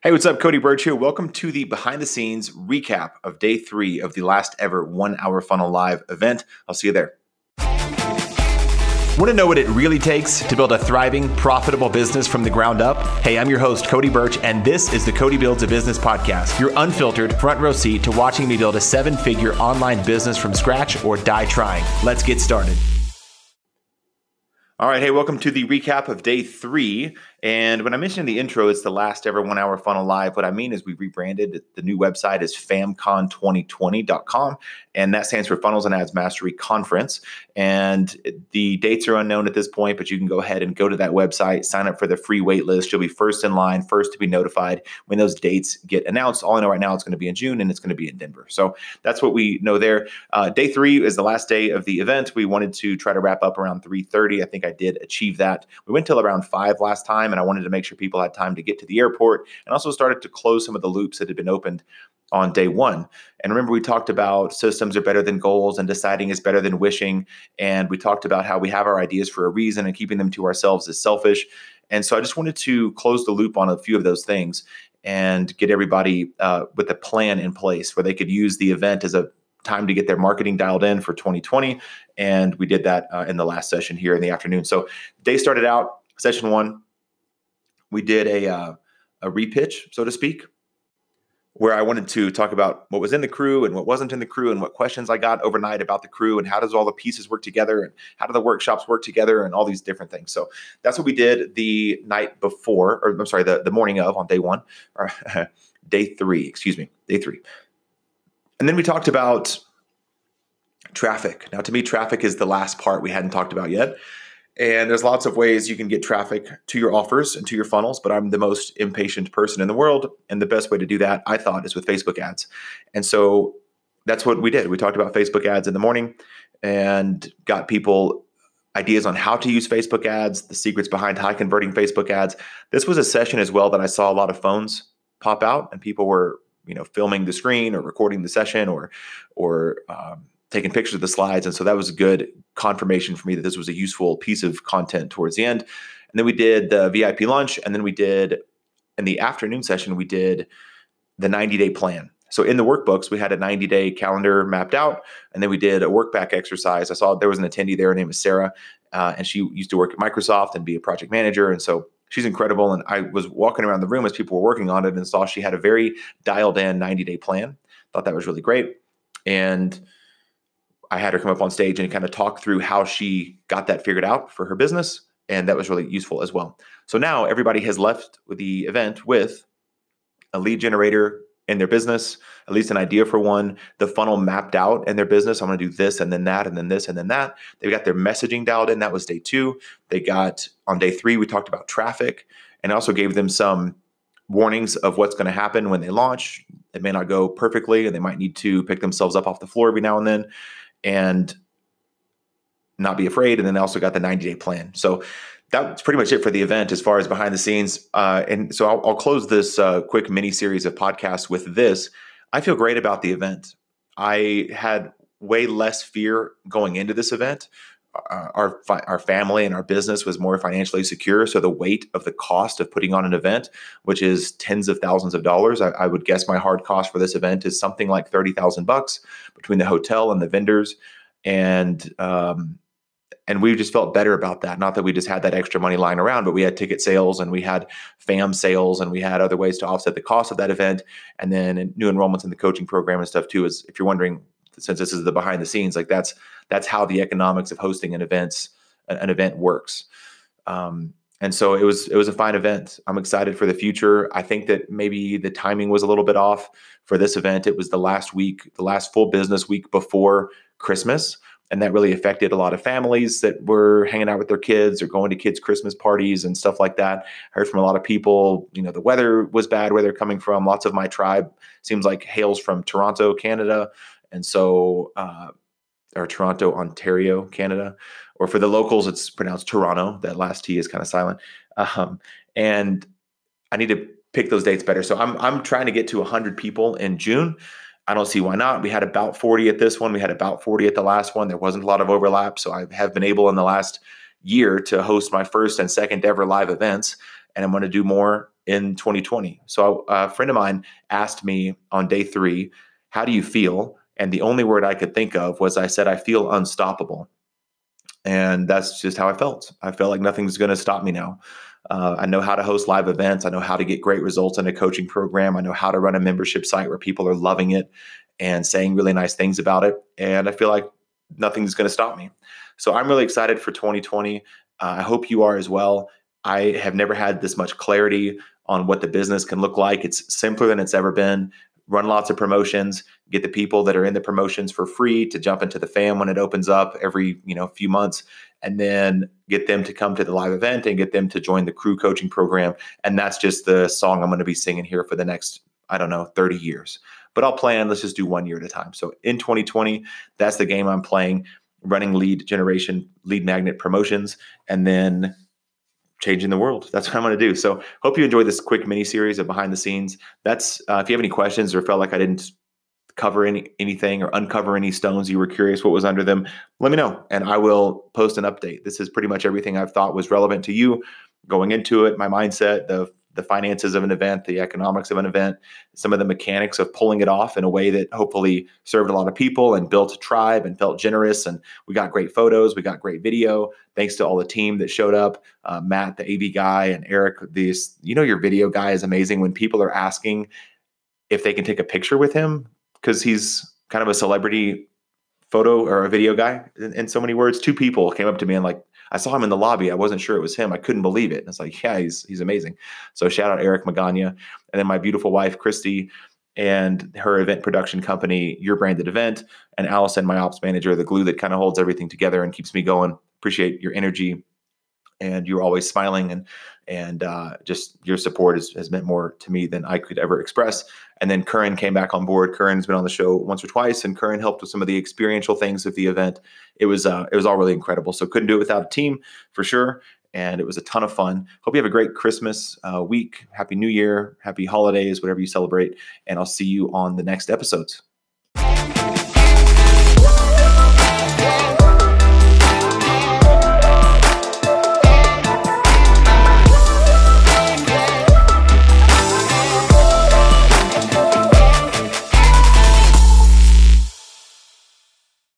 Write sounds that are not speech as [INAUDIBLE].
Hey, what's up? Cody Burch here. Welcome to the behind the scenes recap of day three of the last ever one hour funnel live event. I'll see you there. Want to know what it really takes to build a thriving, profitable business from the ground up? Hey, I'm your host, Cody Burch, and this is the Cody Builds a Business podcast, your unfiltered front row seat to watching me build a seven figure online business from scratch or die trying. Let's get started. All right. Hey, welcome to the recap of day three. And when I mentioned in the intro, it's the last ever one hour funnel live. What I mean is we rebranded. The new website is famcon2020.com, and that stands for Funnels and Ads Mastery Conference. And the dates are unknown at this point, but you can go ahead and go to that website, sign up for the free wait list. You'll be first in line, first to be notified when those dates get announced. All I know right now, it's going to be in June and it's going to be in Denver. So that's what we know there. Uh, day three is the last day of the event. We wanted to try to wrap up around 3:30. I think I did achieve that. We went till around five last time time, and I wanted to make sure people had time to get to the airport and also started to close some of the loops that had been opened on day one. And remember, we talked about systems are better than goals and deciding is better than wishing. And we talked about how we have our ideas for a reason and keeping them to ourselves is selfish. And so I just wanted to close the loop on a few of those things and get everybody uh, with a plan in place where they could use the event as a time to get their marketing dialed in for 2020. And we did that uh, in the last session here in the afternoon. So day started out, session one, we did a uh, a repitch, so to speak, where I wanted to talk about what was in the crew and what wasn't in the crew and what questions I got overnight about the crew and how does all the pieces work together and how do the workshops work together and all these different things. So that's what we did the night before, or I'm sorry, the, the morning of on day one, or [LAUGHS] day three, excuse me, day three. And then we talked about traffic. Now, to me, traffic is the last part we hadn't talked about yet. And there's lots of ways you can get traffic to your offers and to your funnels, but I'm the most impatient person in the world. And the best way to do that, I thought, is with Facebook ads. And so that's what we did. We talked about Facebook ads in the morning and got people ideas on how to use Facebook ads, the secrets behind high converting Facebook ads. This was a session as well that I saw a lot of phones pop out and people were, you know, filming the screen or recording the session or, or, um, taking pictures of the slides. And so that was good confirmation for me that this was a useful piece of content towards the end. And then we did the VIP lunch. And then we did, in the afternoon session, we did the 90 day plan. So in the workbooks, we had a 90 day calendar mapped out. And then we did a work back exercise. I saw there was an attendee there. Her name is Sarah. Uh, and she used to work at Microsoft and be a project manager. And so she's incredible. And I was walking around the room as people were working on it and saw she had a very dialed in 90 day plan. Thought that was really great. And I had her come up on stage and kind of talk through how she got that figured out for her business. And that was really useful as well. So now everybody has left the event with a lead generator in their business, at least an idea for one, the funnel mapped out in their business. I'm going to do this and then that and then this and then that. They got their messaging dialed in. That was day two. They got on day three, we talked about traffic and also gave them some warnings of what's going to happen when they launch. It may not go perfectly and they might need to pick themselves up off the floor every now and then and not be afraid. And then also got the 90 day plan. So that's pretty much it for the event as far as behind the scenes. Uh, and so I'll, I'll close this uh, quick mini series of podcasts with this. I feel great about the event. I had way less fear going into this event our our family and our business was more financially secure. So the weight of the cost of putting on an event, which is tens of thousands of dollars, I, I would guess my hard cost for this event is something like thirty thousand bucks between the hotel and the vendors, and um, and we just felt better about that. Not that we just had that extra money lying around, but we had ticket sales and we had FAM sales and we had other ways to offset the cost of that event, and then new enrollments in the coaching program and stuff too. Is if you're wondering since this is the behind the scenes, like that's that's how the economics of hosting an events an event works. Um, and so it was it was a fine event. I'm excited for the future. I think that maybe the timing was a little bit off for this event. It was the last week, the last full business week before Christmas, and that really affected a lot of families that were hanging out with their kids or going to kids' Christmas parties and stuff like that. I heard from a lot of people, you know, the weather was bad where they're coming from. Lots of my tribe seems like hails from Toronto, Canada, and so, uh, or Toronto, Ontario, Canada, or for the locals, it's pronounced Toronto. That last T is kind of silent. Um, and I need to pick those dates better. So I'm I'm trying to get to 100 people in June. I don't see why not. We had about 40 at this one. We had about 40 at the last one. There wasn't a lot of overlap, so I have been able in the last year to host my first and second ever live events, and I'm going to do more in 2020. So a friend of mine asked me on day three, "How do you feel?" And the only word I could think of was I said, "I feel unstoppable." And that's just how I felt. I felt like nothing's going to stop me now. Uh, I know how to host live events. I know how to get great results in a coaching program. I know how to run a membership site where people are loving it and saying really nice things about it. And I feel like nothing's going to stop me. So I'm really excited for 2020. Uh, I hope you are as well. I have never had this much clarity on what the business can look like. It's simpler than it's ever been. Run lots of promotions, get the people that are in the promotions for free to jump into the fam when it opens up every, you know, few months and then get them to come to the live event and get them to join the crew coaching program. And that's just the song I'm going to be singing here for the next, I don't know, 30 years. But I'll plan, let's just do one year at a time. So in 2020, that's the game I'm playing, running lead generation, lead magnet promotions, and then changing the world. That's what I'm going to do. So hope you enjoyed this quick mini series of behind the scenes. That's uh, if you have any questions or felt like I didn't cover any anything or uncover any stones you were curious what was under them, let me know and I will post an update. This is pretty much everything I've thought was relevant to you going into it, my mindset, the the finances of an event, the economics of an event, some of the mechanics of pulling it off in a way that hopefully served a lot of people and built a tribe and felt generous. And we got great photos, we got great video. Thanks to all the team that showed up, uh, Matt, the AV guy, and Eric. These, you know, your video guy is amazing. When people are asking if they can take a picture with him because he's kind of a celebrity photo or a video guy in, in so many words. Two people came up to me and like I saw him in the lobby. I wasn't sure it was him. I couldn't believe it. And it's like, [LAUGHS] yeah, he's he's amazing. So shout out Eric Magana, and then my beautiful wife Christy, and her event production company, Your Branded Event, and Allison, my ops manager, the glue that kind of holds everything together and keeps me going. Appreciate your energy, and you're always smiling and and uh, just your support has, has meant more to me than I could ever express. And then Curran came back on board. Curran's been on the show once or twice, and Curran helped with some of the experiential things of the event. It was uh, it was all really incredible. So couldn't do it without a team for sure. And it was a ton of fun. Hope you have a great Christmas uh, week. Happy New Year. Happy holidays, whatever you celebrate. And I'll see you on the next episodes.